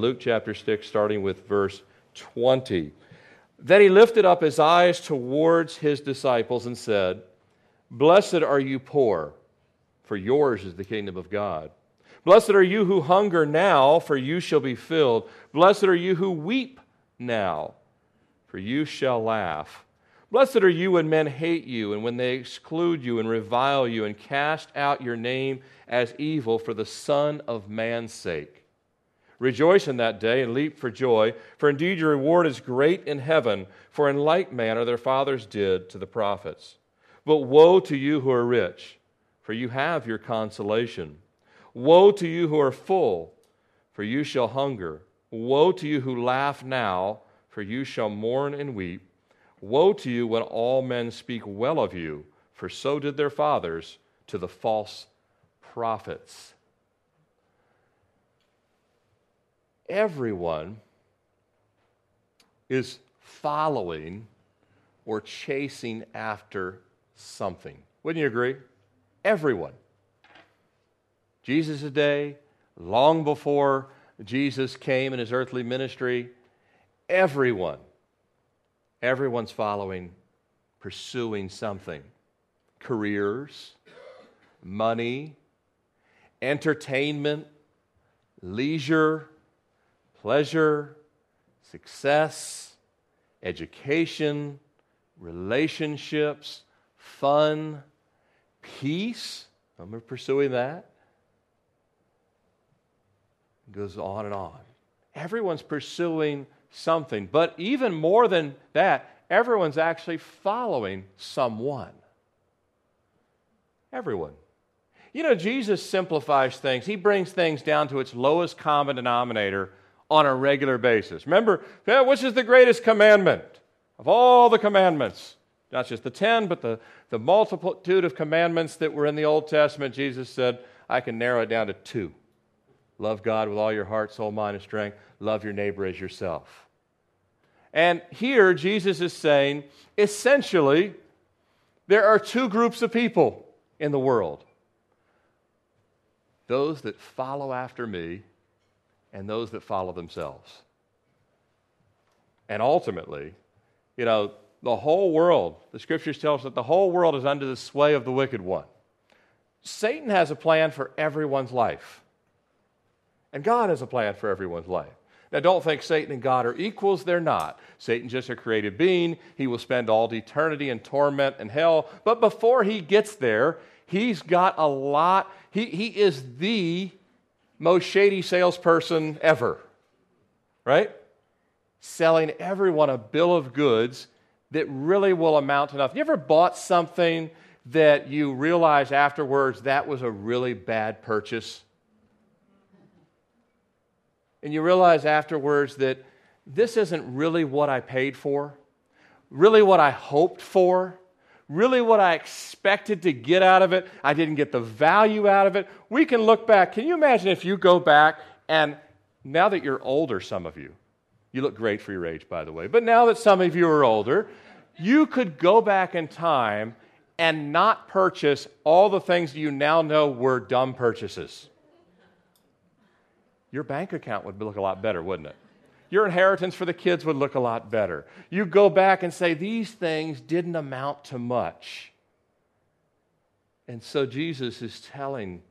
Luke chapter 6, starting with verse 20. Then he lifted up his eyes towards his disciples and said, Blessed are you poor, for yours is the kingdom of God. Blessed are you who hunger now, for you shall be filled. Blessed are you who weep now, for you shall laugh. Blessed are you when men hate you, and when they exclude you, and revile you, and cast out your name as evil for the Son of Man's sake. Rejoice in that day and leap for joy, for indeed your reward is great in heaven, for in like manner their fathers did to the prophets. But woe to you who are rich, for you have your consolation. Woe to you who are full, for you shall hunger. Woe to you who laugh now, for you shall mourn and weep. Woe to you when all men speak well of you, for so did their fathers to the false prophets. Everyone is following or chasing after something. Wouldn't you agree? Everyone. Jesus' day, long before Jesus came in his earthly ministry, everyone, everyone's following, pursuing something careers, money, entertainment, leisure, pleasure, success, education, relationships, fun, peace. Are pursuing that. It goes on and on. Everyone's pursuing something, but even more than that, everyone's actually following someone. Everyone. You know, Jesus simplifies things, He brings things down to its lowest common denominator on a regular basis. Remember, which is the greatest commandment of all the commandments? Not just the ten, but the, the multitude of commandments that were in the Old Testament. Jesus said, I can narrow it down to two love God with all your heart, soul, mind, and strength, love your neighbor as yourself. And here, Jesus is saying essentially, there are two groups of people in the world those that follow after me and those that follow themselves. And ultimately, you know, the whole world, the scriptures tell us that the whole world is under the sway of the wicked one. Satan has a plan for everyone's life. And God has a plan for everyone's life. Now, don't think Satan and God are equals. They're not. Satan's just a created being. He will spend all eternity in torment and hell. But before he gets there, he's got a lot. He, he is the most shady salesperson ever, right? Selling everyone a bill of goods that really will amount to nothing. You ever bought something that you realize afterwards that was a really bad purchase? And you realize afterwards that this isn't really what I paid for, really what I hoped for really what I expected to get out of it. I didn't get the value out of it. We can look back. Can you imagine if you go back and now that you're older, some of you, you look great for your age, by the way, but now that some of you are older, you could go back in time and not purchase all the things you now know were dumb purchases. Your bank account would look a lot better, wouldn't it? Your inheritance for the kids would look a lot better. You go back and say, these things didn't amount to much. And so Jesus is telling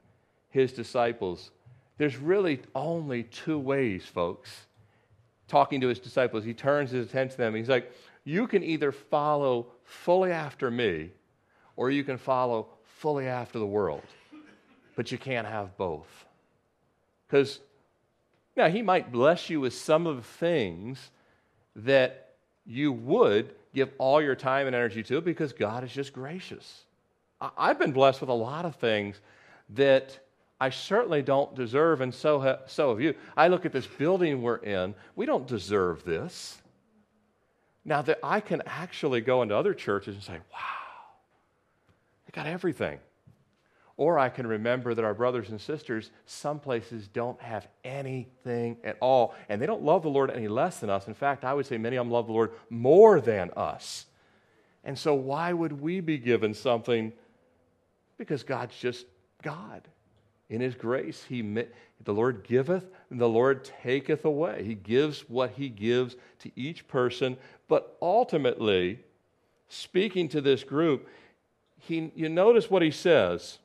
his disciples, there's really only two ways, folks. Talking to his disciples, he turns his attention to them. He's like, You can either follow fully after me, or you can follow fully after the world. But you can't have both. Because now, He might bless you with some of the things that you would give all your time and energy to because God is just gracious. I've been blessed with a lot of things that I certainly don't deserve, and so, so have you. I look at this building we're in, we don't deserve this. Now, that I can actually go into other churches and say, wow, they got everything. Or I can remember that our brothers and sisters, some places don't have anything at all, and they don't love the Lord any less than us. In fact, I would say many of them love the Lord more than us. And so, why would we be given something? Because God's just God. In his grace, he, the Lord giveth, and the Lord taketh away. He gives what he gives to each person. But ultimately, speaking to this group, he, you notice what he says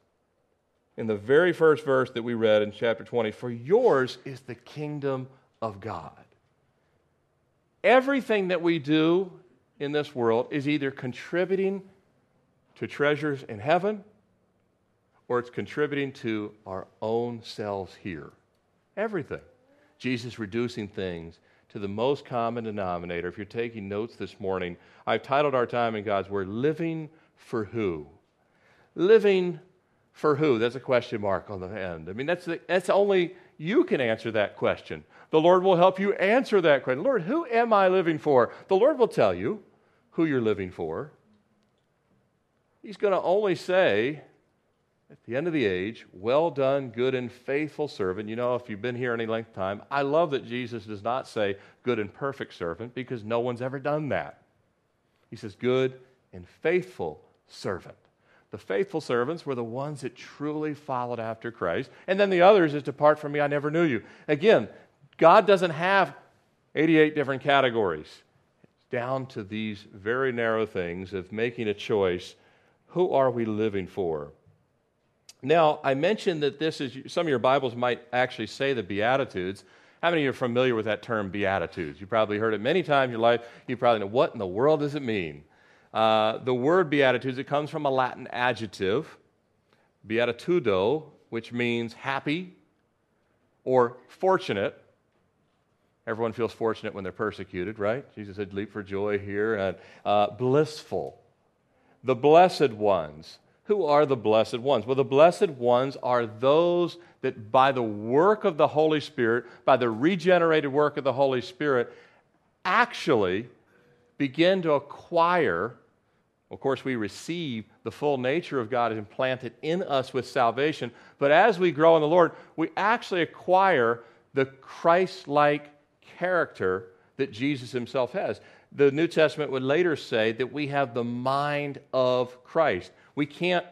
in the very first verse that we read in chapter 20 For yours is the kingdom of God. Everything that we do in this world is either contributing to treasures in heaven or it's contributing to our own selves here. Everything. Jesus reducing things to the most common denominator. If you're taking notes this morning, I've titled our time in God's Word, Living for Who? Living for who? That's a question mark on the end. I mean, that's, the, that's only you can answer that question. The Lord will help you answer that question. Lord, who am I living for? The Lord will tell you who you're living for. He's going to only say, at the end of the age, well done, good and faithful servant. You know, if you've been here any length of time, I love that Jesus does not say good and perfect servant because no one's ever done that. He says good and faithful servant. The faithful servants were the ones that truly followed after Christ. And then the others is depart from me, I never knew you. Again, God doesn't have 88 different categories. It's down to these very narrow things of making a choice. Who are we living for? Now, I mentioned that this is, some of your Bibles might actually say the Beatitudes. How many of you are familiar with that term, Beatitudes? You probably heard it many times in your life. You probably know what in the world does it mean? Uh, the word beatitudes, it comes from a Latin adjective, beatitudo, which means happy or fortunate. Everyone feels fortunate when they're persecuted, right? Jesus said, leap for joy here. And uh, blissful. The blessed ones. Who are the blessed ones? Well, the blessed ones are those that by the work of the Holy Spirit, by the regenerated work of the Holy Spirit, actually begin to acquire of course, we receive the full nature of God implanted in us with salvation. But as we grow in the Lord, we actually acquire the Christ like character that Jesus himself has. The New Testament would later say that we have the mind of Christ. We can't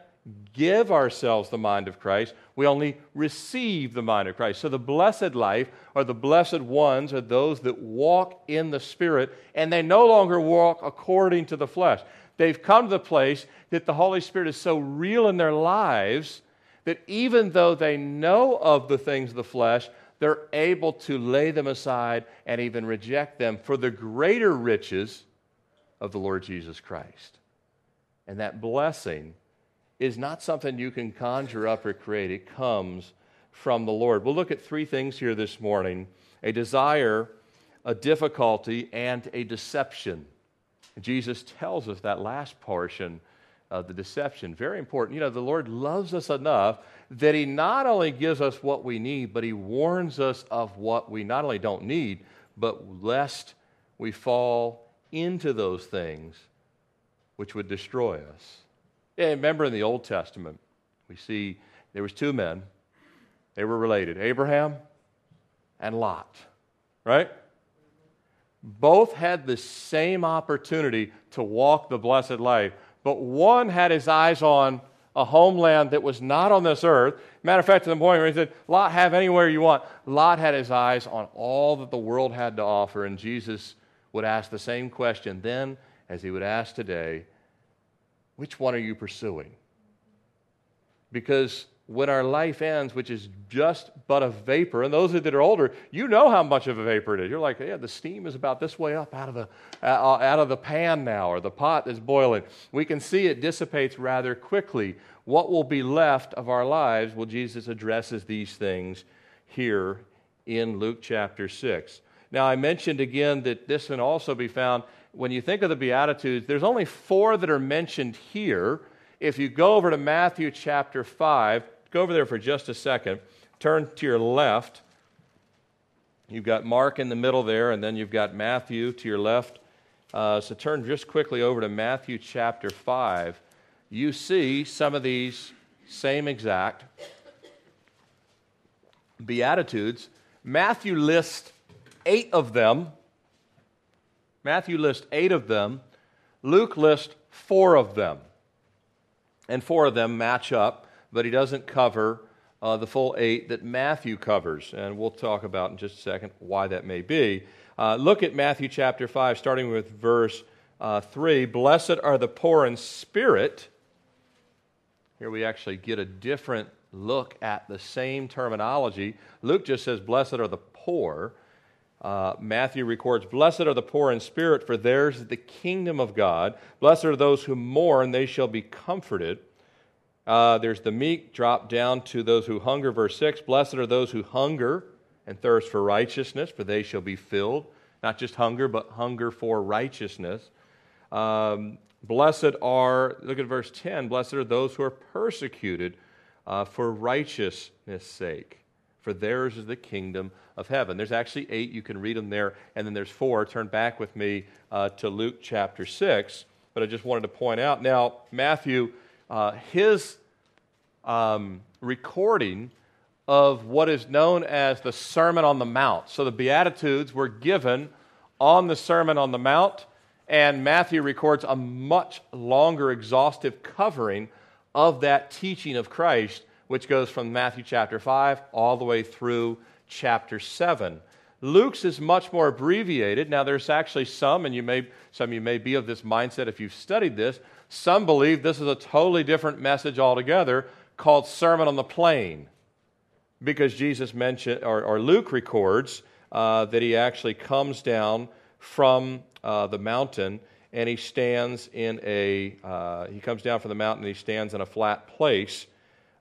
give ourselves the mind of Christ, we only receive the mind of Christ. So the blessed life, or the blessed ones, are those that walk in the Spirit, and they no longer walk according to the flesh. They've come to the place that the Holy Spirit is so real in their lives that even though they know of the things of the flesh, they're able to lay them aside and even reject them for the greater riches of the Lord Jesus Christ. And that blessing is not something you can conjure up or create, it comes from the Lord. We'll look at three things here this morning a desire, a difficulty, and a deception. Jesus tells us that last portion of the deception. Very important. You know, the Lord loves us enough that He not only gives us what we need, but He warns us of what we not only don't need, but lest we fall into those things which would destroy us. Yeah, remember in the Old Testament, we see there was two men. They were related, Abraham and Lot, right? Both had the same opportunity to walk the blessed life, but one had his eyes on a homeland that was not on this earth. Matter of fact, to the point where he said, Lot, have anywhere you want. Lot had his eyes on all that the world had to offer, and Jesus would ask the same question then as he would ask today which one are you pursuing? Because when our life ends, which is just but a vapor, and those that are older, you know how much of a vapor it is. You're like, yeah, the steam is about this way up out of the, uh, out of the pan now, or the pot is boiling. We can see it dissipates rather quickly. What will be left of our lives? Well, Jesus addresses these things here in Luke chapter 6. Now, I mentioned again that this can also be found when you think of the Beatitudes, there's only four that are mentioned here. If you go over to Matthew chapter 5, Go over there for just a second. Turn to your left. You've got Mark in the middle there, and then you've got Matthew to your left. Uh, so turn just quickly over to Matthew chapter 5. You see some of these same exact Beatitudes. Matthew lists eight of them. Matthew lists eight of them. Luke lists four of them. And four of them match up but he doesn't cover uh, the full eight that Matthew covers. And we'll talk about in just a second why that may be. Uh, look at Matthew chapter 5, starting with verse uh, 3. Blessed are the poor in spirit. Here we actually get a different look at the same terminology. Luke just says, Blessed are the poor. Uh, Matthew records, Blessed are the poor in spirit, for theirs is the kingdom of God. Blessed are those who mourn, they shall be comforted. Uh, there's the meek, drop down to those who hunger, verse 6. Blessed are those who hunger and thirst for righteousness, for they shall be filled. Not just hunger, but hunger for righteousness. Um, blessed are, look at verse 10, blessed are those who are persecuted uh, for righteousness' sake, for theirs is the kingdom of heaven. There's actually eight, you can read them there, and then there's four. Turn back with me uh, to Luke chapter 6. But I just wanted to point out now, Matthew, uh, his um, recording of what is known as the Sermon on the Mount. So the Beatitudes were given on the Sermon on the Mount, and Matthew records a much longer, exhaustive covering of that teaching of Christ, which goes from Matthew chapter 5 all the way through chapter 7. Luke's is much more abbreviated. Now, there's actually some, and you may, some of you may be of this mindset if you've studied this. Some believe this is a totally different message altogether called Sermon on the Plain, because Jesus mentioned, or, or Luke records uh, that he actually comes down from uh, the mountain and he stands in a, uh, he comes down from the mountain and he stands in a flat place,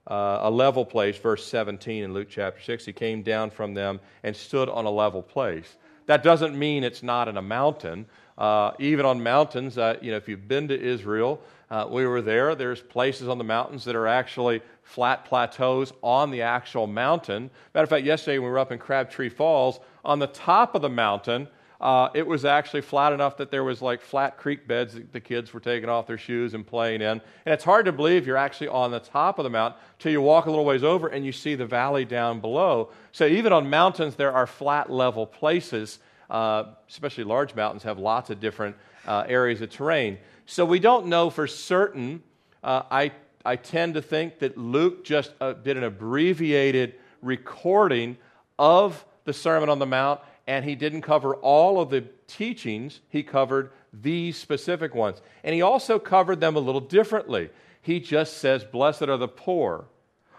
uh, a level place, verse 17 in Luke chapter 6. He came down from them and stood on a level place. That doesn't mean it's not in a mountain. Uh, even on mountains, uh, you know, if you've been to Israel, uh, we were there. There's places on the mountains that are actually flat plateaus on the actual mountain. Matter of fact, yesterday when we were up in Crabtree Falls, on the top of the mountain, uh, it was actually flat enough that there was like flat creek beds that the kids were taking off their shoes and playing in. And it's hard to believe you're actually on the top of the mountain till you walk a little ways over and you see the valley down below. So even on mountains, there are flat level places. Uh, especially large mountains have lots of different uh, areas of terrain. So we don't know for certain. Uh, I I tend to think that Luke just uh, did an abbreviated recording of the Sermon on the Mount and he didn't cover all of the teachings, he covered these specific ones. And he also covered them a little differently. He just says, Blessed are the poor,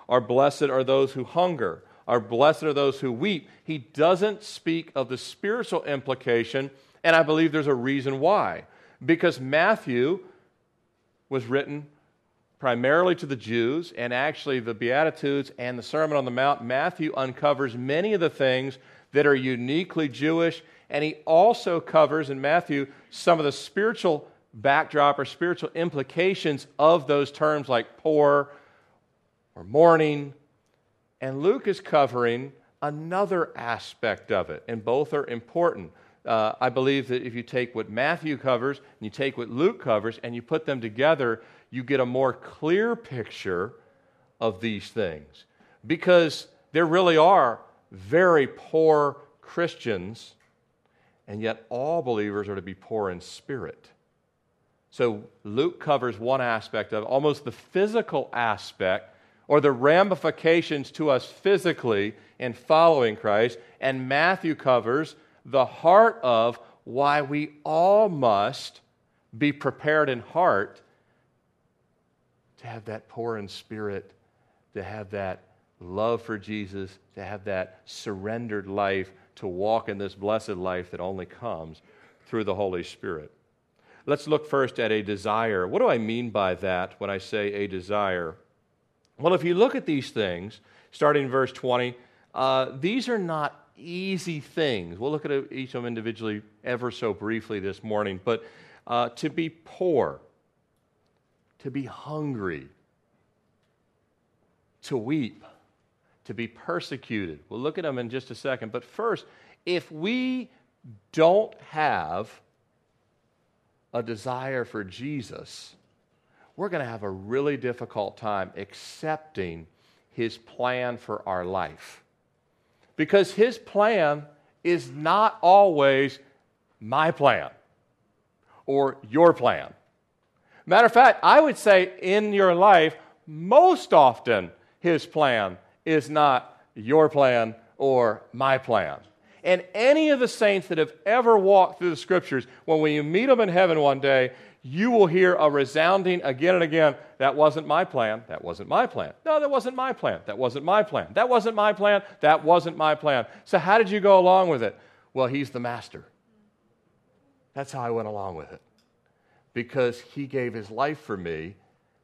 or blessed are those who hunger, or blessed are those who weep. He doesn't speak of the spiritual implication, and I believe there's a reason why. Because Matthew was written primarily to the Jews, and actually the Beatitudes and the Sermon on the Mount, Matthew uncovers many of the things that are uniquely Jewish. And he also covers in Matthew some of the spiritual backdrop or spiritual implications of those terms like poor or mourning. And Luke is covering another aspect of it, and both are important. Uh, I believe that if you take what Matthew covers and you take what Luke covers and you put them together, you get a more clear picture of these things. Because there really are very poor Christians, and yet all believers are to be poor in spirit. So Luke covers one aspect of almost the physical aspect or the ramifications to us physically in following Christ, and Matthew covers the heart of why we all must be prepared in heart to have that poor in spirit, to have that love for Jesus, to have that surrendered life, to walk in this blessed life that only comes through the Holy Spirit. Let's look first at a desire. What do I mean by that when I say a desire? Well, if you look at these things, starting in verse 20, uh, these are not easy things. We'll look at each of them individually ever so briefly this morning. But uh, to be poor, to be hungry, to weep, to be persecuted. We'll look at them in just a second. But first, if we don't have a desire for Jesus, we're going to have a really difficult time accepting his plan for our life. Because his plan is not always my plan or your plan. Matter of fact, I would say in your life, most often his plan is not your plan or my plan. And any of the saints that have ever walked through the scriptures, when you meet them in heaven one day, you will hear a resounding again and again, that wasn't my plan, that wasn't my plan. No, that wasn't my plan, that wasn't my plan, that wasn't my plan, that wasn't my plan. So, how did you go along with it? Well, he's the master. That's how I went along with it. Because he gave his life for me.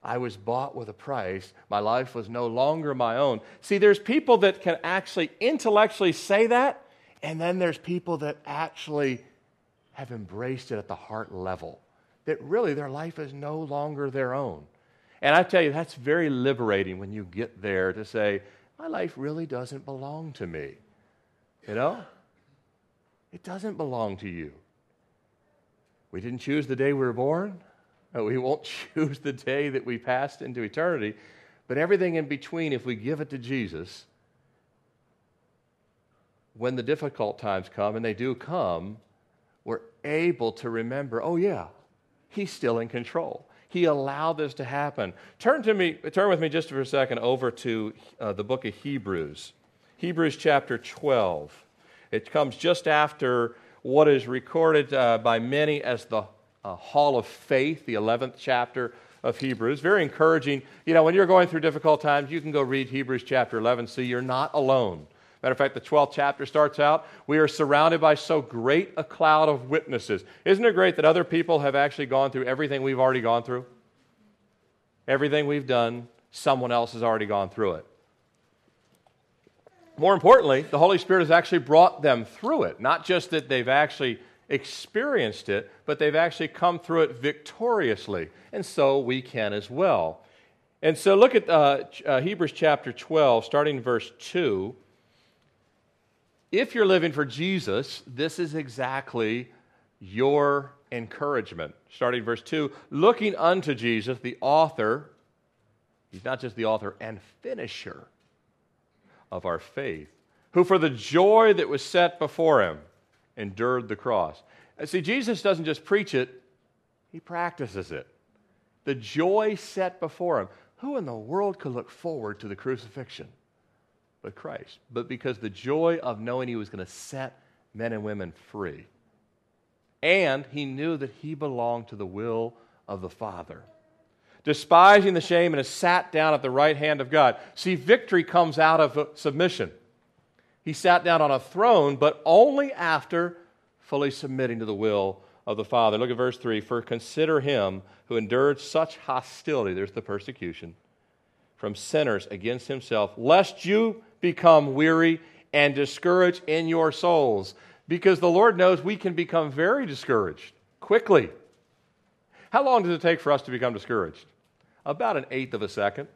I was bought with a price. My life was no longer my own. See, there's people that can actually intellectually say that, and then there's people that actually have embraced it at the heart level that really their life is no longer their own. And I tell you, that's very liberating when you get there to say, my life really doesn't belong to me. You know? It doesn't belong to you. We didn't choose the day we were born. Uh, we won't choose the day that we passed into eternity. But everything in between, if we give it to Jesus, when the difficult times come, and they do come, we're able to remember, oh, yeah, He's still in control. He allowed this to happen. Turn to me, turn with me just for a second over to uh, the book of Hebrews. Hebrews chapter 12. It comes just after what is recorded uh, by many as the uh, Hall of Faith, the 11th chapter of Hebrews. Very encouraging. You know, when you're going through difficult times, you can go read Hebrews chapter 11, so you're not alone. Matter of fact, the 12th chapter starts out We are surrounded by so great a cloud of witnesses. Isn't it great that other people have actually gone through everything we've already gone through? Everything we've done, someone else has already gone through it. More importantly, the Holy Spirit has actually brought them through it. Not just that they've actually experienced it, but they've actually come through it victoriously. And so we can as well. And so look at uh, uh, Hebrews chapter 12, starting in verse 2 if you're living for Jesus, this is exactly your encouragement. Starting verse 2 looking unto Jesus, the author, he's not just the author and finisher of our faith, who for the joy that was set before him endured the cross. And see, Jesus doesn't just preach it, he practices it. The joy set before him. Who in the world could look forward to the crucifixion? But Christ, but because the joy of knowing he was going to set men and women free. And he knew that he belonged to the will of the Father. Despising the shame and has sat down at the right hand of God. See, victory comes out of submission. He sat down on a throne, but only after fully submitting to the will of the Father. Look at verse 3 For consider him who endured such hostility, there's the persecution, from sinners against himself, lest you become weary and discouraged in your souls because the Lord knows we can become very discouraged quickly. How long does it take for us to become discouraged? About an eighth of a second.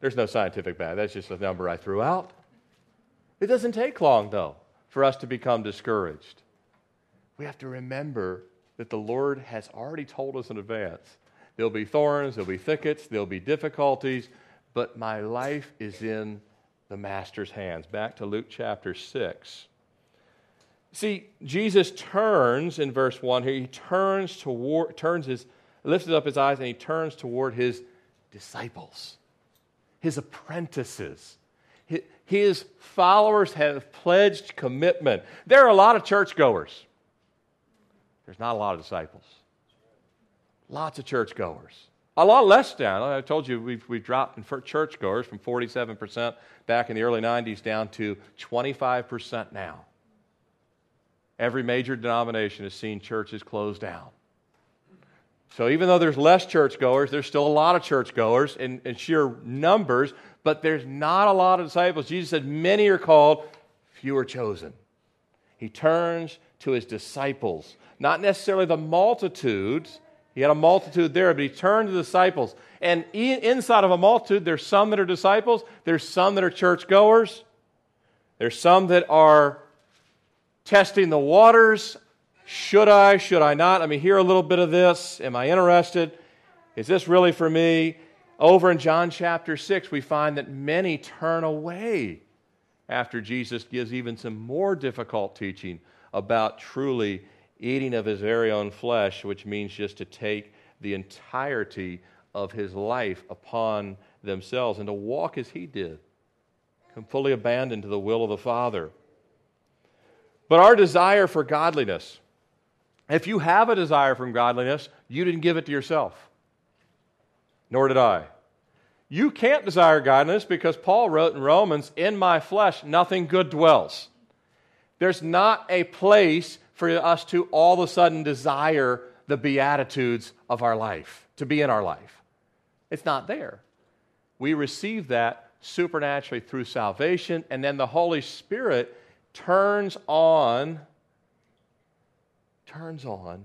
There's no scientific math, that's just a number I threw out. It doesn't take long, though, for us to become discouraged. We have to remember that the Lord has already told us in advance there'll be thorns, there'll be thickets, there'll be difficulties, but my life is in the master's hands. Back to Luke chapter 6. See, Jesus turns in verse 1 here, he turns toward, turns his, lifted up his eyes and he turns toward his disciples, his apprentices. His followers have pledged commitment. There are a lot of churchgoers. There's not a lot of disciples. Lots of churchgoers. A lot less down. I told you we've, we've dropped in churchgoers from 47% back in the early 90s down to 25% now. Every major denomination has seen churches close down. So even though there's less churchgoers, there's still a lot of churchgoers in, in sheer numbers, but there's not a lot of disciples. Jesus said, Many are called, few are chosen. He turns to his disciples, not necessarily the multitudes he had a multitude there, but he turned to the disciples. And inside of a multitude, there's some that are disciples, there's some that are churchgoers, there's some that are testing the waters. Should I? Should I not? Let me hear a little bit of this. Am I interested? Is this really for me? Over in John chapter 6, we find that many turn away after Jesus gives even some more difficult teaching about truly eating of his very own flesh, which means just to take the entirety of his life upon themselves and to walk as he did. fully abandoned to the will of the Father. But our desire for godliness, if you have a desire from godliness, you didn't give it to yourself. Nor did I. You can't desire godliness because Paul wrote in Romans, In my flesh, nothing good dwells. There's not a place for us to all of a sudden desire the beatitudes of our life, to be in our life. It's not there. We receive that supernaturally through salvation, and then the Holy Spirit turns on, turns on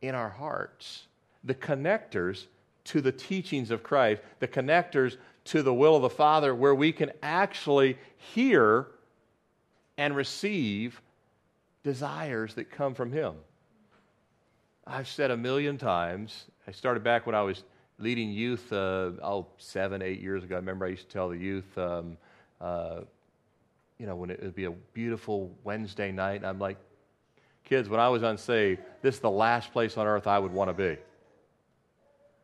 in our hearts the connectors to the teachings of Christ, the connectors to the will of the Father, where we can actually hear and receive desires that come from Him. I've said a million times, I started back when I was leading youth, uh, oh, seven, eight years ago. I remember I used to tell the youth, um, uh, you know, when it would be a beautiful Wednesday night, and I'm like, kids, when I was unsaved, this is the last place on earth I would want to be.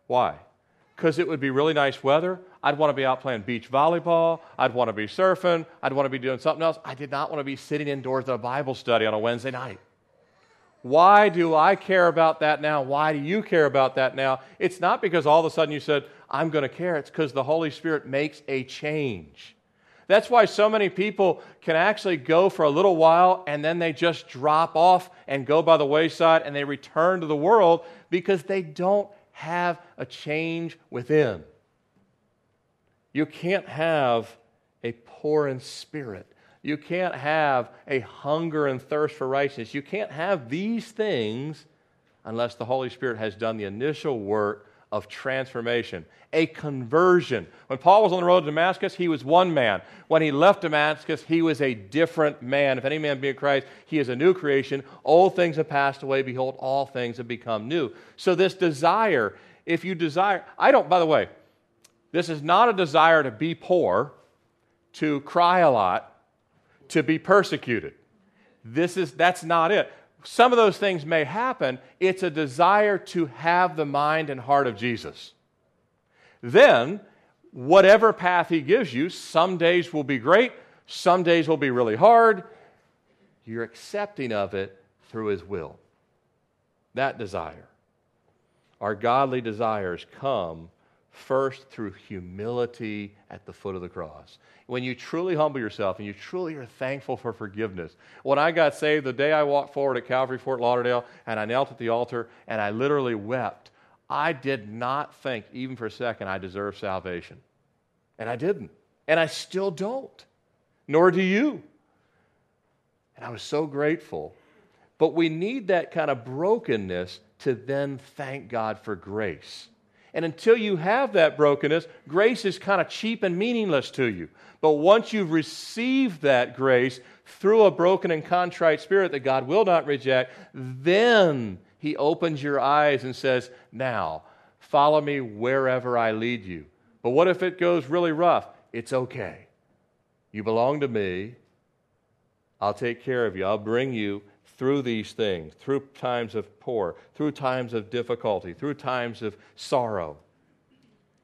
Why? Because it would be really nice weather. I'd want to be out playing beach volleyball. I'd want to be surfing. I'd want to be doing something else. I did not want to be sitting indoors at a Bible study on a Wednesday night. Why do I care about that now? Why do you care about that now? It's not because all of a sudden you said, I'm going to care. It's because the Holy Spirit makes a change. That's why so many people can actually go for a little while and then they just drop off and go by the wayside and they return to the world because they don't have a change within. You can't have a poor in spirit. You can't have a hunger and thirst for righteousness. You can't have these things unless the Holy Spirit has done the initial work of transformation, a conversion. When Paul was on the road to Damascus, he was one man. When he left Damascus, he was a different man. If any man be in Christ, he is a new creation. Old things have passed away. Behold, all things have become new. So, this desire, if you desire, I don't, by the way, this is not a desire to be poor, to cry a lot, to be persecuted. This is, that's not it. Some of those things may happen. It's a desire to have the mind and heart of Jesus then whatever path He gives you, some days will be great, some days will be really hard. You're accepting of it through His will. That desire. Our godly desires come first through humility at the foot of the cross. When you truly humble yourself and you truly are thankful for forgiveness. When I got saved, the day I walked forward at Calvary Fort Lauderdale and I knelt at the altar and I literally wept I did not think, even for a second, I deserved salvation. And I didn't. And I still don't. Nor do you. And I was so grateful. But we need that kind of brokenness to then thank God for grace. And until you have that brokenness, grace is kind of cheap and meaningless to you. But once you've received that grace through a broken and contrite spirit that God will not reject, then he opens your eyes and says, Now, follow me wherever I lead you. But what if it goes really rough? It's okay. You belong to me. I'll take care of you. I'll bring you through these things, through times of poor, through times of difficulty, through times of sorrow.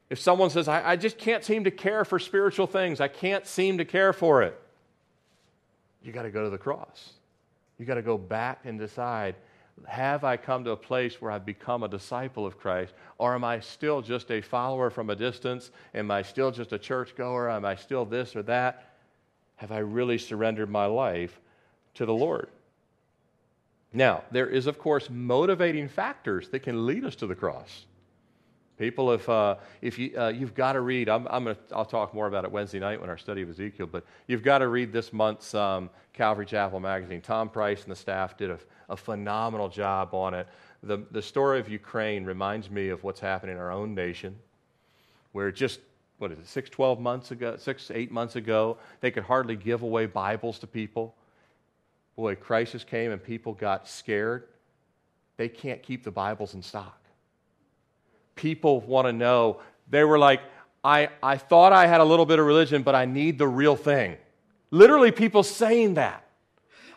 If someone says, I, I, just can't seem to care for spiritual things, I can't seem to care for it, you got to go to the cross. You got to go back and decide have I come to a place where I've become a disciple of Christ? Or am I still just a follower from a distance? Am I still just a churchgoer? Am I still this or that? Have I really surrendered my life to the Lord? Now, there is, of course, motivating factors that can lead us to the cross. People, if, uh, if you, uh, you've got to read, I'm, I'm gonna, I'll talk more about it Wednesday night when our study of Ezekiel, but you've got to read this month's um, Calvary Chapel magazine. Tom Price and the staff did a, a phenomenal job on it. The, the story of Ukraine reminds me of what's happening in our own nation, where just, what is it, six, 12 months ago, six, eight months ago, they could hardly give away Bibles to people. Boy, crisis came and people got scared. They can't keep the Bibles in stock people want to know. They were like, I, I thought I had a little bit of religion, but I need the real thing. Literally, people saying that.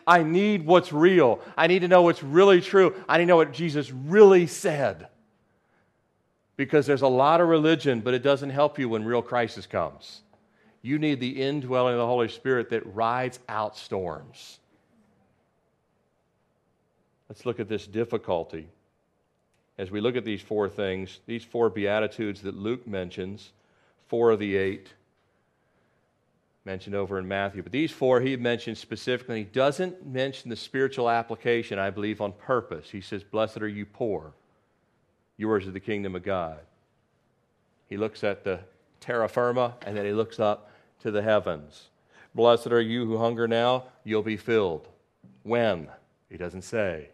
I need what's real. I need to know what's really true. I need to know what Jesus really said. Because there's a lot of religion, but it doesn't help you when real crisis comes. You need the indwelling of the Holy Spirit that rides out storms. Let's look at this difficulty. As we look at these four things, these four Beatitudes that Luke mentions, four of the eight mentioned over in Matthew, but these four he mentions specifically. He doesn't mention the spiritual application, I believe, on purpose. He says, Blessed are you poor, yours is the kingdom of God. He looks at the terra firma and then he looks up to the heavens. Blessed are you who hunger now, you'll be filled. When? He doesn't say.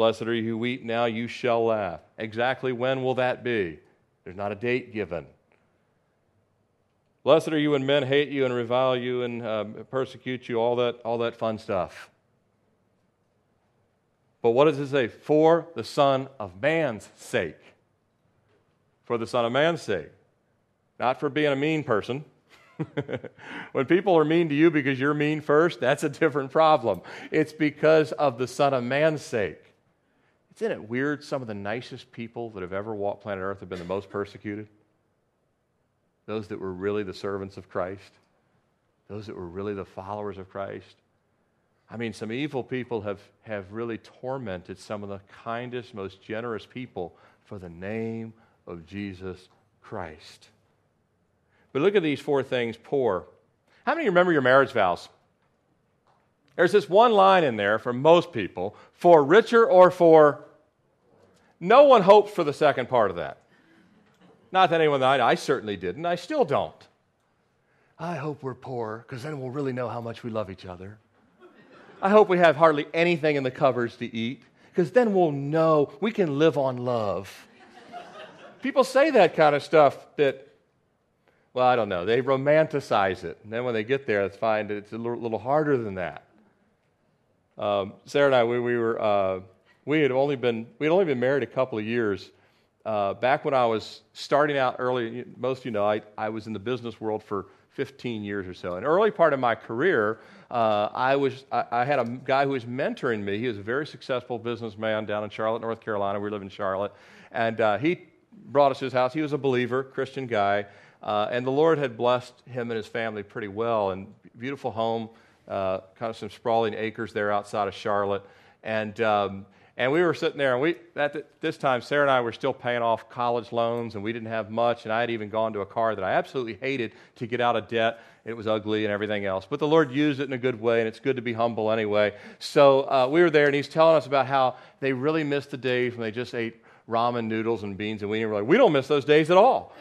Blessed are you who weep now, you shall laugh. Exactly when will that be? There's not a date given. Blessed are you when men hate you and revile you and uh, persecute you, all that, all that fun stuff. But what does it say? For the Son of Man's sake. For the Son of Man's sake. Not for being a mean person. when people are mean to you because you're mean first, that's a different problem. It's because of the Son of Man's sake. Isn't it weird? Some of the nicest people that have ever walked planet Earth have been the most persecuted. Those that were really the servants of Christ, those that were really the followers of Christ. I mean, some evil people have, have really tormented some of the kindest, most generous people for the name of Jesus Christ. But look at these four things poor. How many remember your marriage vows? There's this one line in there for most people for richer or for. No one hopes for the second part of that. Not that anyone that I, I certainly didn't. I still don't. I hope we're poor because then we'll really know how much we love each other. I hope we have hardly anything in the cupboards to eat because then we'll know we can live on love. People say that kind of stuff that, well, I don't know. They romanticize it. And then when they get there, they find it's a little harder than that. Um, Sarah and I, we, we were, uh, we had only been, we had only been married a couple of years. Uh, back when I was starting out early, most of you know, I, I was in the business world for 15 years or so. An early part of my career, uh, I, was, I, I, had a guy who was mentoring me. He was a very successful businessman down in Charlotte, North Carolina. We live in Charlotte. And uh, he brought us to his house. He was a believer, Christian guy. Uh, and the Lord had blessed him and his family pretty well. And beautiful home, uh, kind of some sprawling acres there outside of Charlotte. And um, and we were sitting there, and we at this time, Sarah and I were still paying off college loans, and we didn't have much. And I had even gone to a car that I absolutely hated to get out of debt. It was ugly and everything else. But the Lord used it in a good way, and it's good to be humble anyway. So uh, we were there, and He's telling us about how they really missed the days when they just ate ramen noodles and beans and we were like, we don't miss those days at all.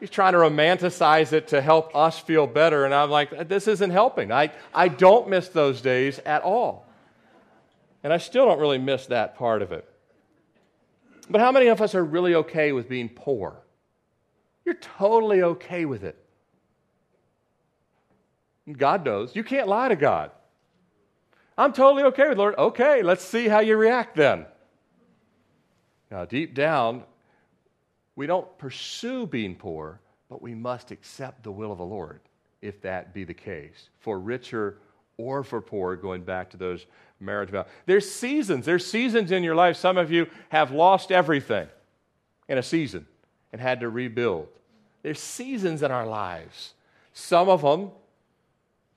He's trying to romanticize it to help us feel better. And I'm like, this isn't helping. I, I don't miss those days at all. And I still don't really miss that part of it. But how many of us are really okay with being poor? You're totally okay with it. God knows. You can't lie to God. I'm totally okay with Lord. Okay, let's see how you react then. Now, deep down, we don't pursue being poor, but we must accept the will of the Lord if that be the case. For richer or for poor, going back to those marriage vows. There's seasons. There's seasons in your life. Some of you have lost everything in a season and had to rebuild. There's seasons in our lives. Some of them,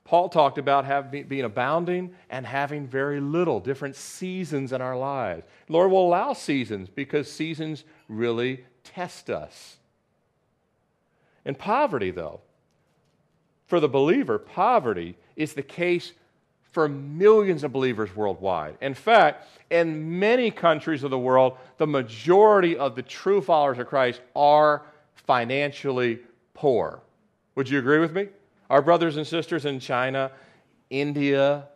Paul talked about having, being abounding and having very little, different seasons in our lives. Lord will allow seasons because seasons really test us. In poverty, though, for the believer, poverty is the case for millions of believers worldwide. In fact, in many countries of the world, the majority of the true followers of Christ are financially poor. Would you agree with me? Our brothers and sisters in China, India,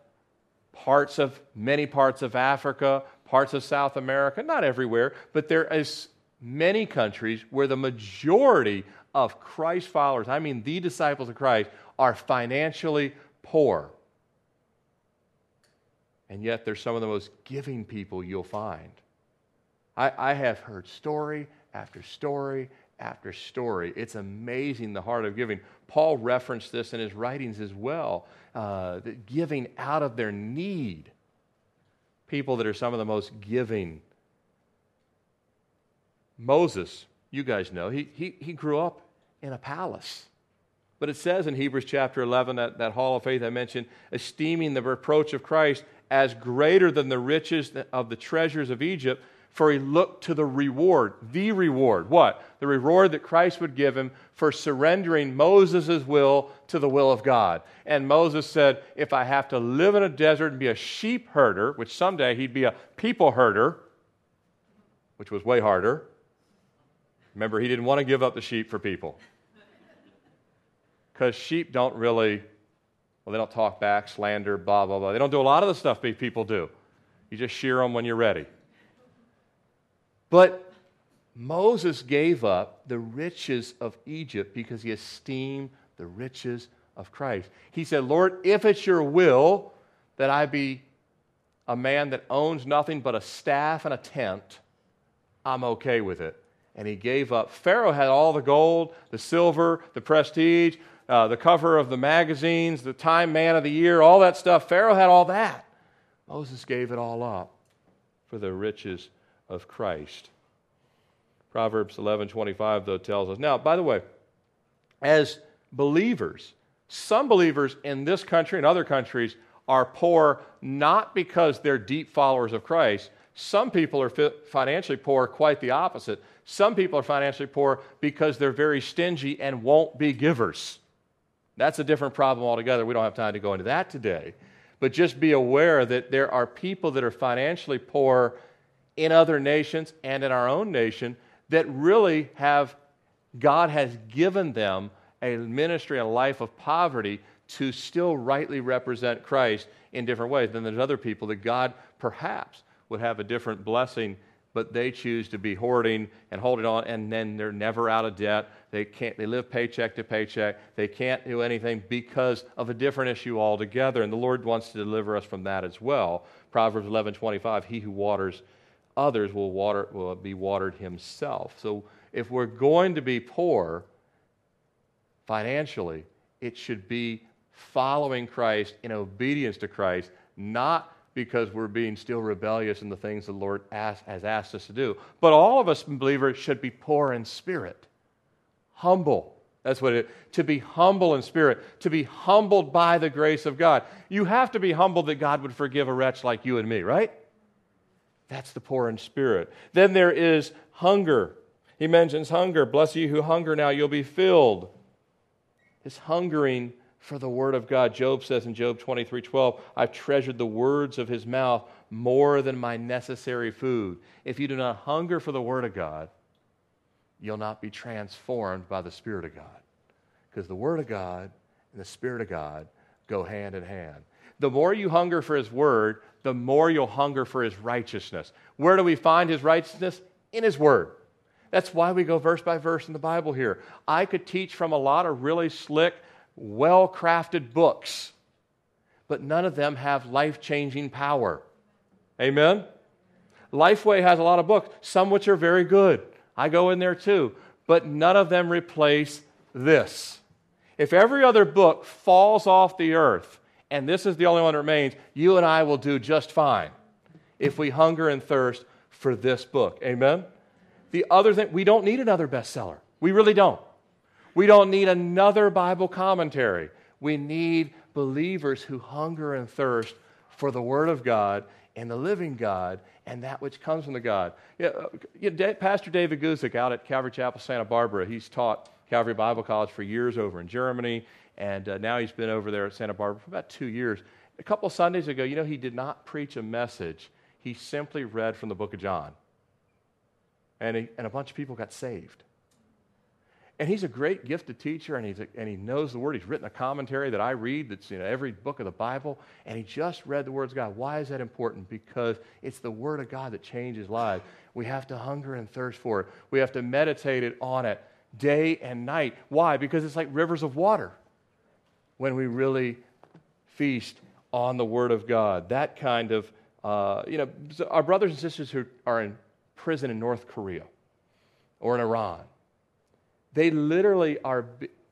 parts of many parts of Africa, parts of South America, not everywhere, but there is many countries where the majority of Christ followers, I mean the disciples of Christ, are financially poor. And yet, they're some of the most giving people you'll find. I, I have heard story after story after story. It's amazing the heart of giving. Paul referenced this in his writings as well uh, giving out of their need. People that are some of the most giving. Moses, you guys know, he, he, he grew up in a palace. But it says in Hebrews chapter 11, that, that hall of faith I mentioned, esteeming the reproach of Christ as greater than the riches of the treasures of Egypt, for he looked to the reward, the reward. What? The reward that Christ would give him for surrendering Moses' will to the will of God. And Moses said, If I have to live in a desert and be a sheep herder, which someday he'd be a people herder, which was way harder. Remember, he didn't want to give up the sheep for people. Because sheep don't really, well, they don't talk back, slander, blah, blah, blah. They don't do a lot of the stuff people do. You just shear them when you're ready. But Moses gave up the riches of Egypt because he esteemed the riches of Christ. He said, Lord, if it's your will that I be a man that owns nothing but a staff and a tent, I'm okay with it. And he gave up. Pharaoh had all the gold, the silver, the prestige, uh, the cover of the magazines, the Time Man of the Year, all that stuff. Pharaoh had all that. Moses gave it all up for the riches of Christ. Proverbs 11:25 though tells us. Now, by the way, as believers, some believers in this country and other countries are poor not because they're deep followers of Christ. Some people are financially poor, quite the opposite. Some people are financially poor because they're very stingy and won't be givers. That's a different problem altogether. We don't have time to go into that today. But just be aware that there are people that are financially poor in other nations and in our own nation that really have, God has given them a ministry, a life of poverty to still rightly represent Christ in different ways. Then there's other people that God perhaps would have a different blessing, but they choose to be hoarding and holding on, and then they're never out of debt. They can't. They live paycheck to paycheck. They can't do anything because of a different issue altogether. And the Lord wants to deliver us from that as well. Proverbs 11:25. He who waters others will, water, will be watered himself. So if we're going to be poor financially, it should be following Christ in obedience to Christ, not because we're being still rebellious in the things the Lord ask, has asked us to do. But all of us believers should be poor in spirit, humble. That's what it to be humble in spirit, to be humbled by the grace of God. You have to be humbled that God would forgive a wretch like you and me, right? That's the poor in spirit. Then there is hunger. He mentions hunger. Bless you who hunger now, you'll be filled. His hungering for the word of God. Job says in Job 23 12, I've treasured the words of his mouth more than my necessary food. If you do not hunger for the word of God, you'll not be transformed by the Spirit of God. Because the word of God and the Spirit of God go hand in hand. The more you hunger for his word, the more you'll hunger for his righteousness. Where do we find his righteousness? In his word. That's why we go verse by verse in the Bible here. I could teach from a lot of really slick, well crafted books, but none of them have life changing power. Amen? Lifeway has a lot of books, some which are very good. I go in there too, but none of them replace this. If every other book falls off the earth, and this is the only one that remains, you and I will do just fine if we hunger and thirst for this book. Amen? The other thing, we don't need another bestseller. We really don't. We don't need another Bible commentary. We need believers who hunger and thirst for the Word of God and the living God and that which comes from the God. Yeah, uh, Pastor David Guzik out at Calvary Chapel, Santa Barbara, he's taught Calvary Bible College for years over in Germany and uh, now he's been over there at Santa Barbara for about two years. A couple Sundays ago, you know, he did not preach a message. He simply read from the book of John. And, he, and a bunch of people got saved. And he's a great gifted teacher, and, he's a, and he knows the word. He's written a commentary that I read that's you know, every book of the Bible, and he just read the words of God. Why is that important? Because it's the word of God that changes lives. We have to hunger and thirst for it, we have to meditate it on it day and night. Why? Because it's like rivers of water when we really feast on the Word of God. That kind of, uh, you know, our brothers and sisters who are in prison in North Korea or in Iran, they literally are,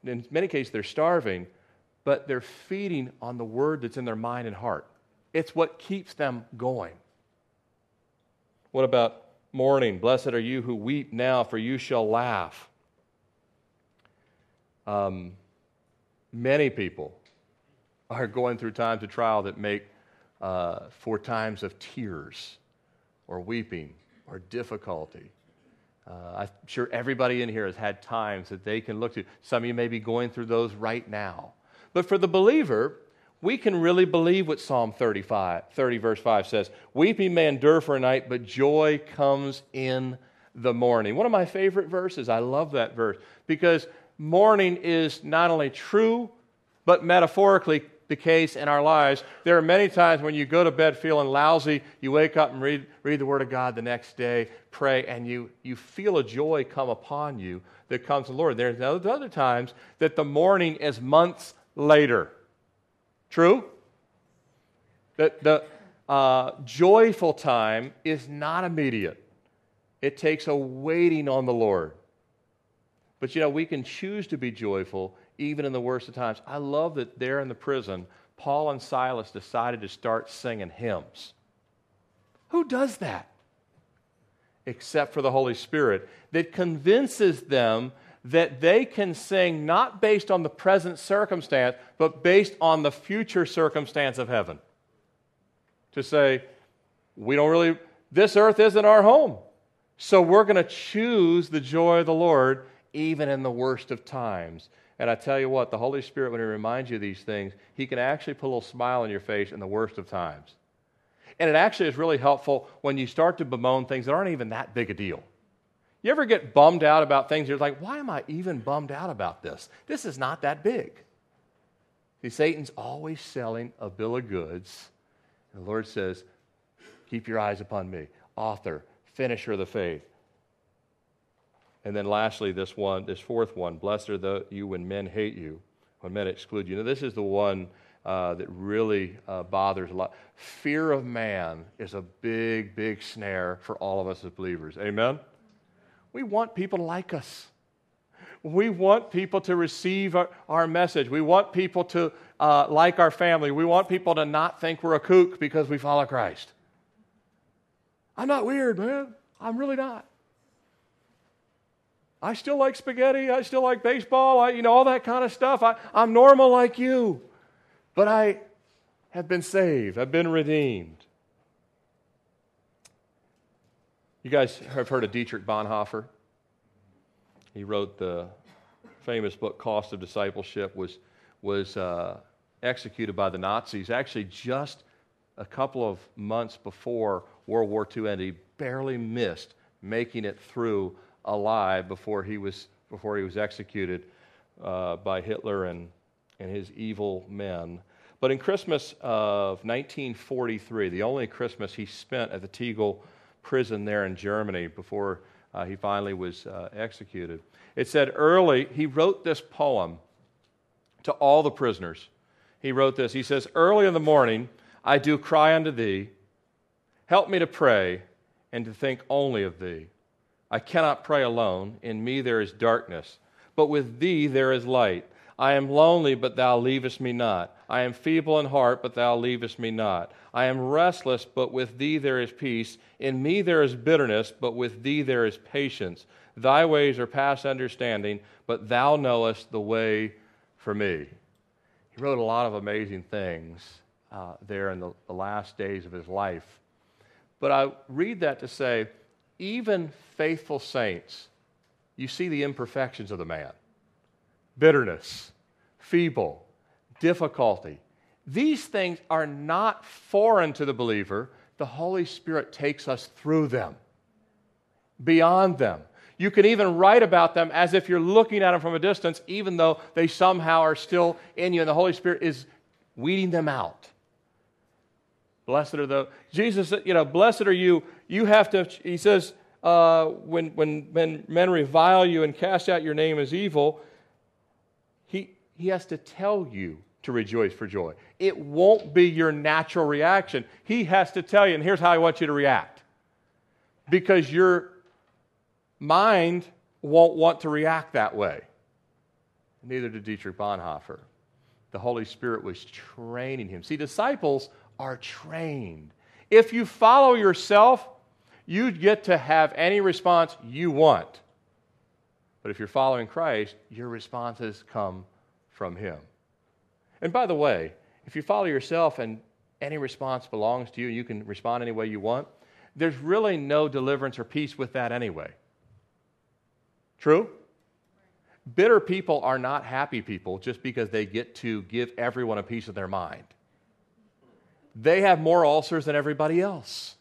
in many cases, they're starving, but they're feeding on the Word that's in their mind and heart. It's what keeps them going. What about mourning? Blessed are you who weep now, for you shall laugh. Um, many people are going through times of trial that make uh, for times of tears or weeping or difficulty. Uh, I'm sure everybody in here has had times that they can look to. Some of you may be going through those right now. But for the believer, we can really believe what Psalm 35, 30, verse 5 says. Weeping may endure for a night, but joy comes in the morning. One of my favorite verses. I love that verse because mourning is not only true, but metaphorically the case in our lives. There are many times when you go to bed feeling lousy, you wake up and read, read the Word of God the next day, pray, and you, you feel a joy come upon you that comes from the Lord. There's other times that the morning is months later. True? That the uh, joyful time is not immediate, it takes a waiting on the Lord. But you know, we can choose to be joyful even in the worst of times. I love that there in the prison, Paul and Silas decided to start singing hymns. Who does that? Except for the Holy Spirit, that convinces them that they can sing not based on the present circumstance, but based on the future circumstance of heaven. To say, we don't really, this earth isn't our home. So we're going to choose the joy of the Lord even in the worst of times. And I tell you what, the Holy Spirit, when He reminds you of these things, He can actually put a little smile on your face in the worst of times. And it actually is really helpful when you start to bemoan things that aren't even that big a deal. You ever get bummed out about things? You're like, why am I even bummed out about this? This is not that big. See, Satan's always selling a bill of goods. And the Lord says, keep your eyes upon me, author, finisher of the faith. And then lastly, this one, this fourth one, blessed are the, you when men hate you, when men exclude you. Now, this is the one uh, that really uh, bothers a lot. Fear of man is a big, big snare for all of us as believers. Amen? We want people to like us. We want people to receive our, our message. We want people to uh, like our family. We want people to not think we're a kook because we follow Christ. I'm not weird, man. I'm really not. I still like spaghetti. I still like baseball. I, you know, all that kind of stuff. I, I'm normal like you. But I have been saved. I've been redeemed. You guys have heard of Dietrich Bonhoeffer? He wrote the famous book Cost of Discipleship. Was was uh, executed by the Nazis actually just a couple of months before World War II ended. He barely missed making it through alive before he was, before he was executed uh, by Hitler and, and his evil men. But in Christmas of 1943, the only Christmas he spent at the Tegel prison there in Germany before uh, he finally was uh, executed, it said early, he wrote this poem to all the prisoners. He wrote this. He says, Early in the morning, I do cry unto thee. Help me to pray and to think only of thee. I cannot pray alone. In me there is darkness, but with thee there is light. I am lonely, but thou leavest me not. I am feeble in heart, but thou leavest me not. I am restless, but with thee there is peace. In me there is bitterness, but with thee there is patience. Thy ways are past understanding, but thou knowest the way for me. He wrote a lot of amazing things uh, there in the, the last days of his life. But I read that to say, even faithful saints, you see the imperfections of the man bitterness, feeble, difficulty. These things are not foreign to the believer. The Holy Spirit takes us through them, beyond them. You can even write about them as if you're looking at them from a distance, even though they somehow are still in you, and the Holy Spirit is weeding them out. Blessed are the Jesus, you know, blessed are you. You have to, he says, uh, when, when, when men revile you and cast out your name as evil, he, he has to tell you to rejoice for joy. It won't be your natural reaction. He has to tell you, and here's how I want you to react. Because your mind won't want to react that way. Neither did Dietrich Bonhoeffer. The Holy Spirit was training him. See, disciples are trained. If you follow yourself, you get to have any response you want. But if you're following Christ, your responses come from Him. And by the way, if you follow yourself and any response belongs to you, you can respond any way you want, there's really no deliverance or peace with that anyway. True? Bitter people are not happy people just because they get to give everyone a piece of their mind. They have more ulcers than everybody else.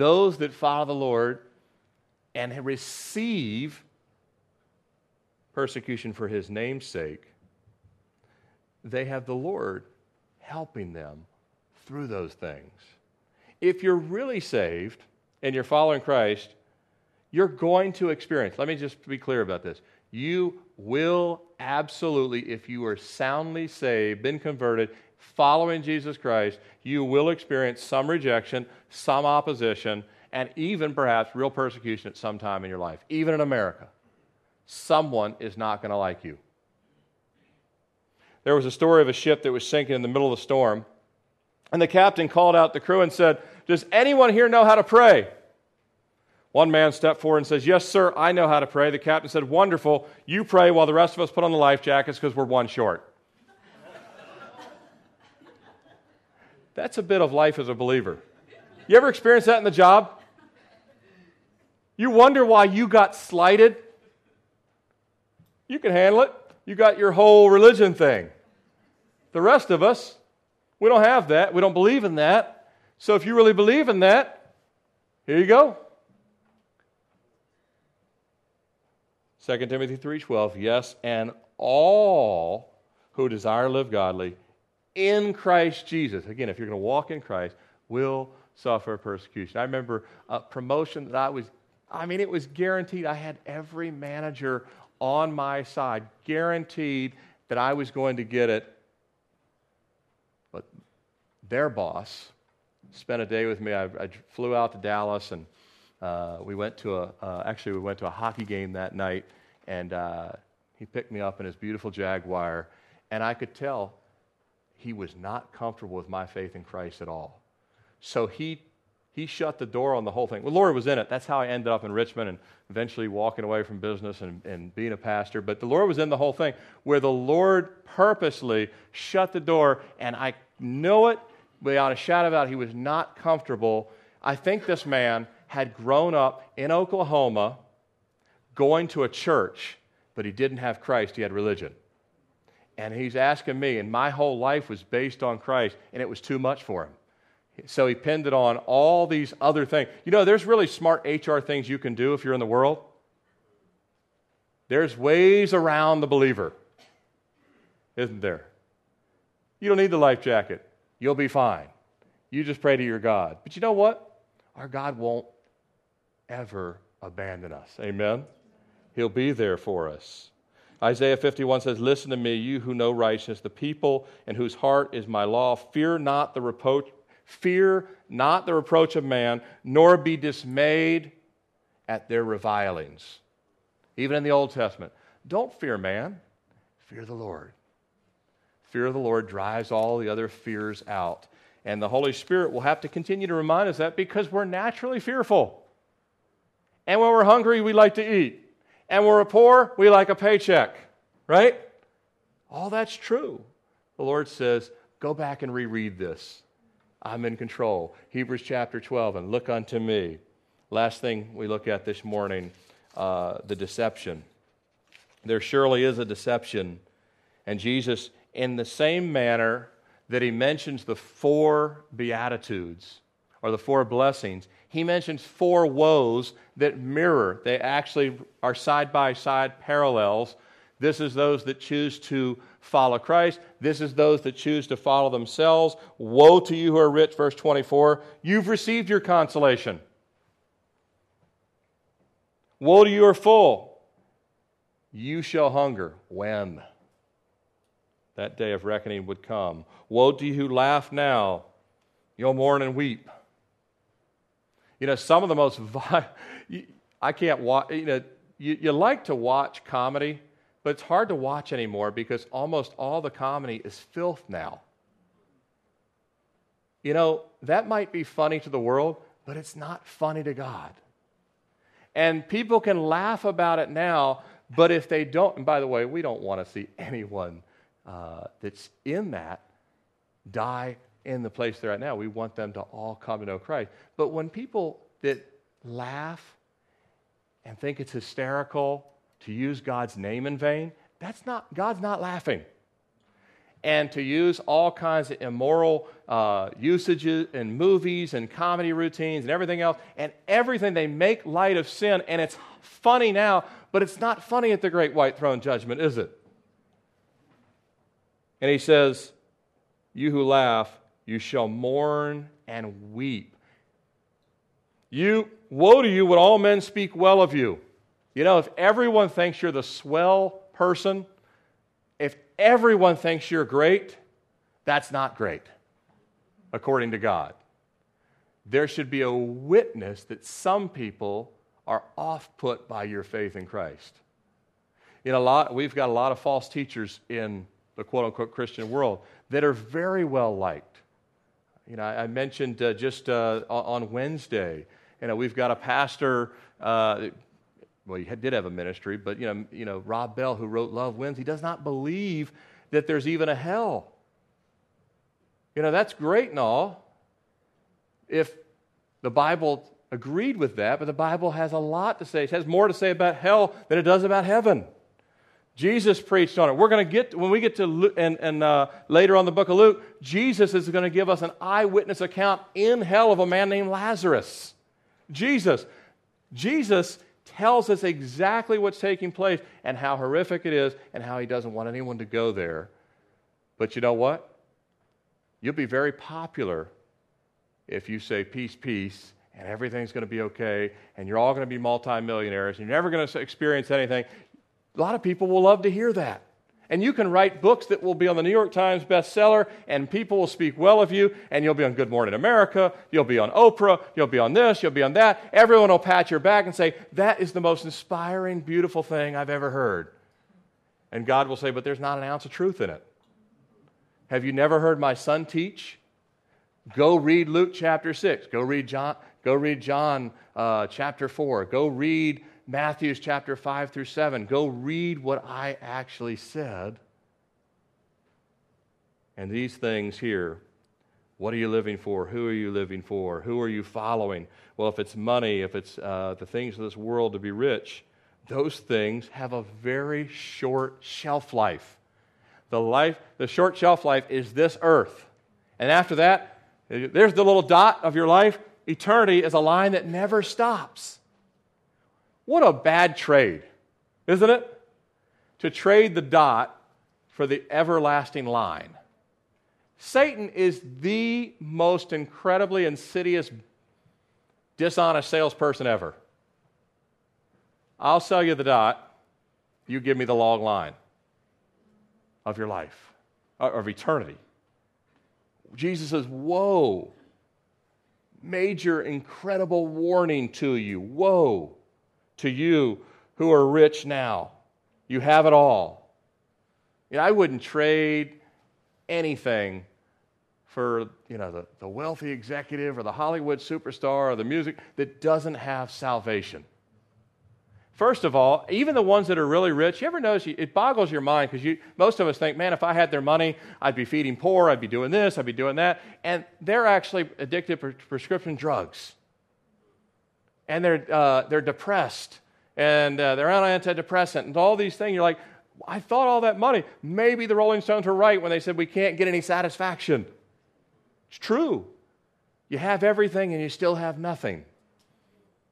Those that follow the Lord and receive persecution for his name's sake, they have the Lord helping them through those things. If you're really saved and you're following Christ, you're going to experience, let me just be clear about this. You will absolutely, if you are soundly saved, been converted, following Jesus Christ, you will experience some rejection, some opposition, and even perhaps real persecution at some time in your life, even in America. Someone is not going to like you. There was a story of a ship that was sinking in the middle of the storm, and the captain called out the crew and said, Does anyone here know how to pray? One man stepped forward and says, Yes, sir, I know how to pray. The captain said, Wonderful. You pray while the rest of us put on the life jackets because we're one short. That's a bit of life as a believer. You ever experience that in the job? You wonder why you got slighted? You can handle it. You got your whole religion thing. The rest of us, we don't have that. We don't believe in that. So if you really believe in that, here you go. 2 Timothy 3:12 Yes, and all who desire to live godly in Christ Jesus. Again, if you're going to walk in Christ, will suffer persecution. I remember a promotion that I was I mean it was guaranteed. I had every manager on my side, guaranteed that I was going to get it. But their boss spent a day with me. I, I flew out to Dallas and uh, we went to a, uh, actually, we went to a hockey game that night, and uh, he picked me up in his beautiful Jaguar, and I could tell he was not comfortable with my faith in Christ at all. So he, he shut the door on the whole thing. Well, Lord was in it. That's how I ended up in Richmond and eventually walking away from business and, and being a pastor. But the Lord was in the whole thing, where the Lord purposely shut the door, and I know it without a shadow of doubt, he was not comfortable. I think this man had grown up in Oklahoma going to a church, but he didn't have Christ, he had religion. And he's asking me, and my whole life was based on Christ, and it was too much for him. So he pinned it on all these other things. You know, there's really smart HR things you can do if you're in the world. There's ways around the believer, isn't there? You don't need the life jacket. You'll be fine. You just pray to your God. But you know what? Our God won't ever abandon us. Amen? He'll be there for us. Isaiah 51 says, Listen to me, you who know righteousness, the people in whose heart is my law. Fear not the reproach, fear not the reproach of man, nor be dismayed at their revilings. Even in the Old Testament, don't fear man, fear the Lord. Fear of the Lord drives all the other fears out. And the Holy Spirit will have to continue to remind us that because we're naturally fearful. And when we're hungry, we like to eat. And we're poor, we like a paycheck, right? All that's true. The Lord says, go back and reread this. I'm in control. Hebrews chapter 12, and look unto me. Last thing we look at this morning uh, the deception. There surely is a deception. And Jesus, in the same manner that he mentions the four Beatitudes or the four blessings, he mentions four woes that mirror. They actually are side by side parallels. This is those that choose to follow Christ. This is those that choose to follow themselves. Woe to you who are rich, verse 24. You've received your consolation. Woe to you who are full. You shall hunger. When? That day of reckoning would come. Woe to you who laugh now. You'll mourn and weep. You know, some of the most, I can't watch, you know, you, you like to watch comedy, but it's hard to watch anymore because almost all the comedy is filth now. You know, that might be funny to the world, but it's not funny to God. And people can laugh about it now, but if they don't, and by the way, we don't want to see anyone uh, that's in that die in the place they're at now. We want them to all come to know Christ. But when people that laugh and think it's hysterical to use God's name in vain, that's not, God's not laughing. And to use all kinds of immoral uh, usages and movies and comedy routines and everything else, and everything they make light of sin, and it's funny now, but it's not funny at the great white throne judgment, is it? And he says, You who laugh, you shall mourn and weep. You, woe to you when all men speak well of you. You know, if everyone thinks you're the swell person, if everyone thinks you're great, that's not great, according to God. There should be a witness that some people are off put by your faith in Christ. In a lot, we've got a lot of false teachers in the quote unquote Christian world that are very well liked. You know, I, mentioned uh, just uh, on Wednesday, you know, we've got a pastor. Uh, well, he did have a ministry, but you know, you know, Rob Bell, who wrote Love Wins, he does not believe that there's even a hell. You know, that's great and all. If the Bible agreed with that, but the Bible has a lot to say. It has more to say about hell than it does about heaven. Jesus preached on it. We're going to get, when we get to, and, and uh, later on the book of Luke, Jesus is going to give us an eyewitness account in hell of a man named Lazarus. Jesus. Jesus tells us exactly what's taking place and how horrific it is and how he doesn't want anyone to go there. But you know what? You'll be very popular if you say peace, peace, and everything's going to be okay, and you're all going to be multimillionaires, and you're never going to experience anything. A lot of people will love to hear that. And you can write books that will be on the New York Times bestseller, and people will speak well of you, and you'll be on Good Morning America, you'll be on Oprah, you'll be on this, you'll be on that. Everyone will pat your back and say, That is the most inspiring, beautiful thing I've ever heard. And God will say, But there's not an ounce of truth in it. Have you never heard my son teach? Go read Luke chapter 6. Go read John, go read John uh, chapter 4. Go read Matthew's chapter 5 through 7. Go read what I actually said. And these things here what are you living for? Who are you living for? Who are you following? Well, if it's money, if it's uh, the things of this world to be rich, those things have a very short shelf life. The life, the short shelf life is this earth. And after that, there's the little dot of your life. Eternity is a line that never stops. What a bad trade, isn't it? To trade the dot for the everlasting line. Satan is the most incredibly insidious, dishonest salesperson ever. I'll sell you the dot, you give me the long line of your life, uh, of eternity. Jesus says, Woe, major, incredible warning to you. Woe to you who are rich now. You have it all. You know, I wouldn't trade anything for you know, the, the wealthy executive or the Hollywood superstar or the music that doesn't have salvation. First of all, even the ones that are really rich, you ever notice it boggles your mind because most of us think, man, if I had their money, I'd be feeding poor, I'd be doing this, I'd be doing that. And they're actually addicted to prescription drugs and they're, uh, they're depressed and uh, they're on antidepressant and all these things. You're like, I thought all that money. Maybe the Rolling Stones were right when they said we can't get any satisfaction. It's true. You have everything and you still have nothing.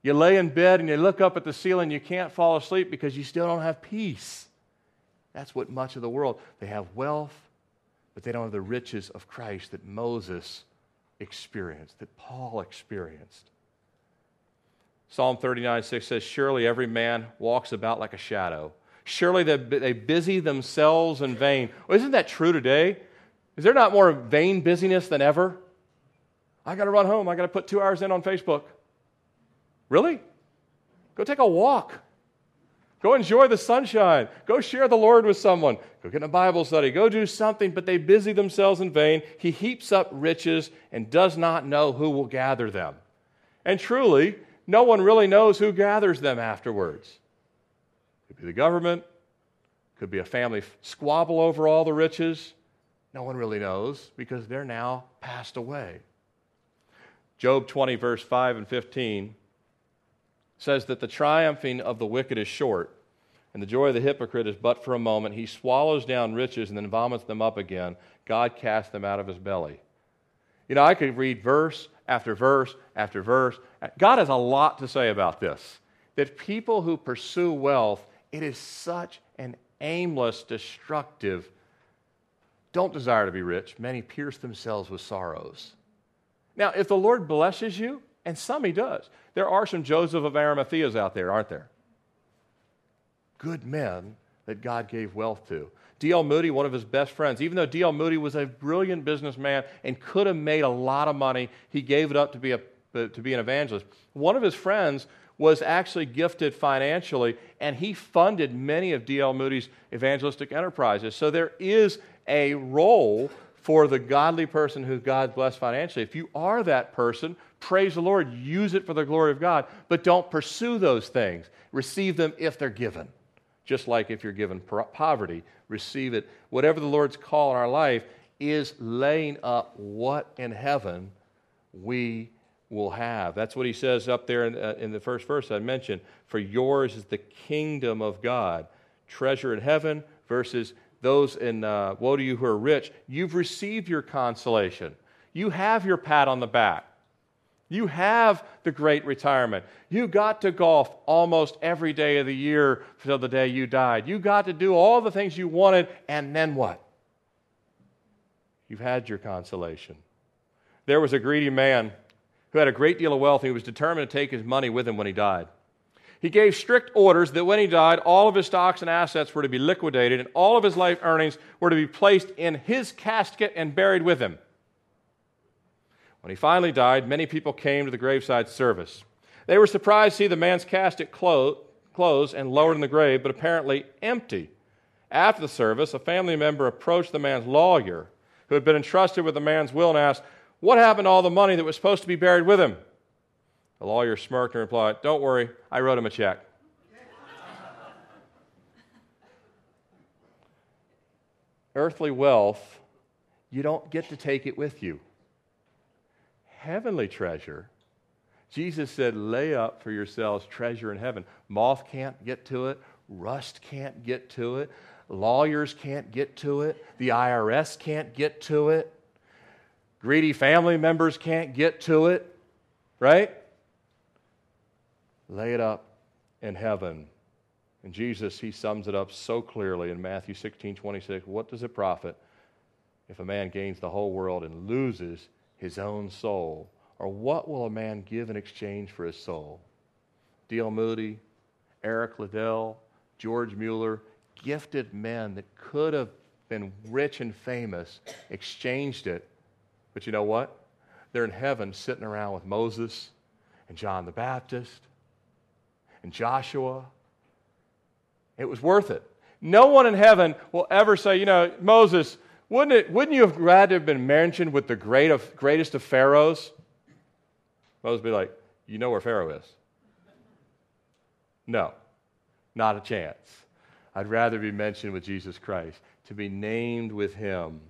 You lay in bed and you look up at the ceiling, you can't fall asleep because you still don't have peace. That's what much of the world, they have wealth, but they don't have the riches of Christ that Moses experienced, that Paul experienced. Psalm 39 6 says, Surely every man walks about like a shadow. Surely they, they busy themselves in vain. Well, isn't that true today? Is there not more vain busyness than ever? I got to run home. I got to put two hours in on Facebook. Really? Go take a walk. Go enjoy the sunshine. Go share the Lord with someone. Go get in a Bible study. Go do something, but they busy themselves in vain. He heaps up riches and does not know who will gather them. And truly, No one really knows who gathers them afterwards. Could be the government, could be a family squabble over all the riches. No one really knows because they're now passed away. Job 20, verse 5 and 15 says that the triumphing of the wicked is short, and the joy of the hypocrite is but for a moment. He swallows down riches and then vomits them up again. God casts them out of his belly. You know, I could read verse after verse after verse. God has a lot to say about this. That people who pursue wealth, it is such an aimless, destructive, don't desire to be rich. Many pierce themselves with sorrows. Now, if the Lord blesses you, and some he does, there are some Joseph of Arimatheas out there, aren't there? Good men that God gave wealth to. D.L. Moody, one of his best friends, even though D.L. Moody was a brilliant businessman and could have made a lot of money, he gave it up to be, a, to be an evangelist. One of his friends was actually gifted financially, and he funded many of D.L. Moody's evangelistic enterprises. So there is a role for the godly person who God blessed financially. If you are that person, praise the Lord, use it for the glory of God, but don't pursue those things. Receive them if they're given. Just like if you're given poverty, receive it. Whatever the Lord's call in our life is laying up what in heaven we will have. That's what he says up there in, uh, in the first verse I mentioned. For yours is the kingdom of God. Treasure in heaven versus those in uh, woe to you who are rich. You've received your consolation. You have your pat on the back. You have the great retirement. You got to golf almost every day of the year until the day you died. You got to do all the things you wanted, and then what? You've had your consolation. There was a greedy man who had a great deal of wealth, and he was determined to take his money with him when he died. He gave strict orders that when he died, all of his stocks and assets were to be liquidated, and all of his life earnings were to be placed in his casket and buried with him. When he finally died, many people came to the graveside service. They were surprised to see the man's casket clo- closed and lowered in the grave, but apparently empty. After the service, a family member approached the man's lawyer, who had been entrusted with the man's will, and asked, What happened to all the money that was supposed to be buried with him? The lawyer smirked and replied, Don't worry, I wrote him a check. Earthly wealth, you don't get to take it with you heavenly treasure. Jesus said, lay up for yourselves treasure in heaven. Moth can't get to it, rust can't get to it, lawyers can't get to it, the IRS can't get to it, greedy family members can't get to it, right? Lay it up in heaven. And Jesus, he sums it up so clearly in Matthew 16 26. What does it profit if a man gains the whole world and loses his own soul? Or what will a man give in exchange for his soul? D.L. Moody, Eric Liddell, George Mueller, gifted men that could have been rich and famous, exchanged it. But you know what? They're in heaven sitting around with Moses and John the Baptist and Joshua. It was worth it. No one in heaven will ever say, you know, Moses, wouldn't, it, wouldn't you have rather have been mentioned with the great of, greatest of pharaohs? Moses would be like, You know where Pharaoh is? No, not a chance. I'd rather be mentioned with Jesus Christ, to be named with him.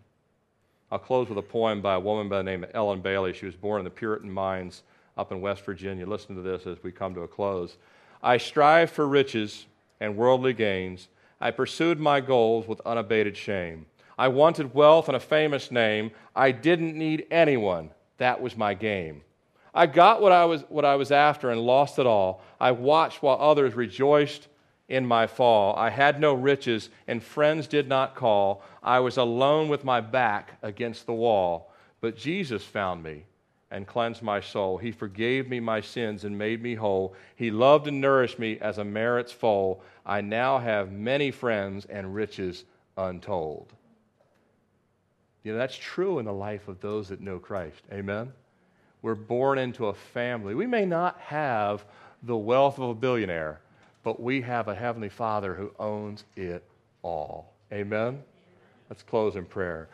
I'll close with a poem by a woman by the name of Ellen Bailey. She was born in the Puritan mines up in West Virginia. Listen to this as we come to a close. I strive for riches and worldly gains. I pursued my goals with unabated shame. I wanted wealth and a famous name. I didn't need anyone. That was my game. I got what I was, what I was after and lost it all. I watched while others rejoiced in my fall. I had no riches, and friends did not call. I was alone with my back against the wall. But Jesus found me and cleansed my soul. He forgave me my sins and made me whole. He loved and nourished me as a merit's foal. I now have many friends and riches untold. You know, that's true in the life of those that know Christ. Amen? We're born into a family. We may not have the wealth of a billionaire, but we have a Heavenly Father who owns it all. Amen? Let's close in prayer.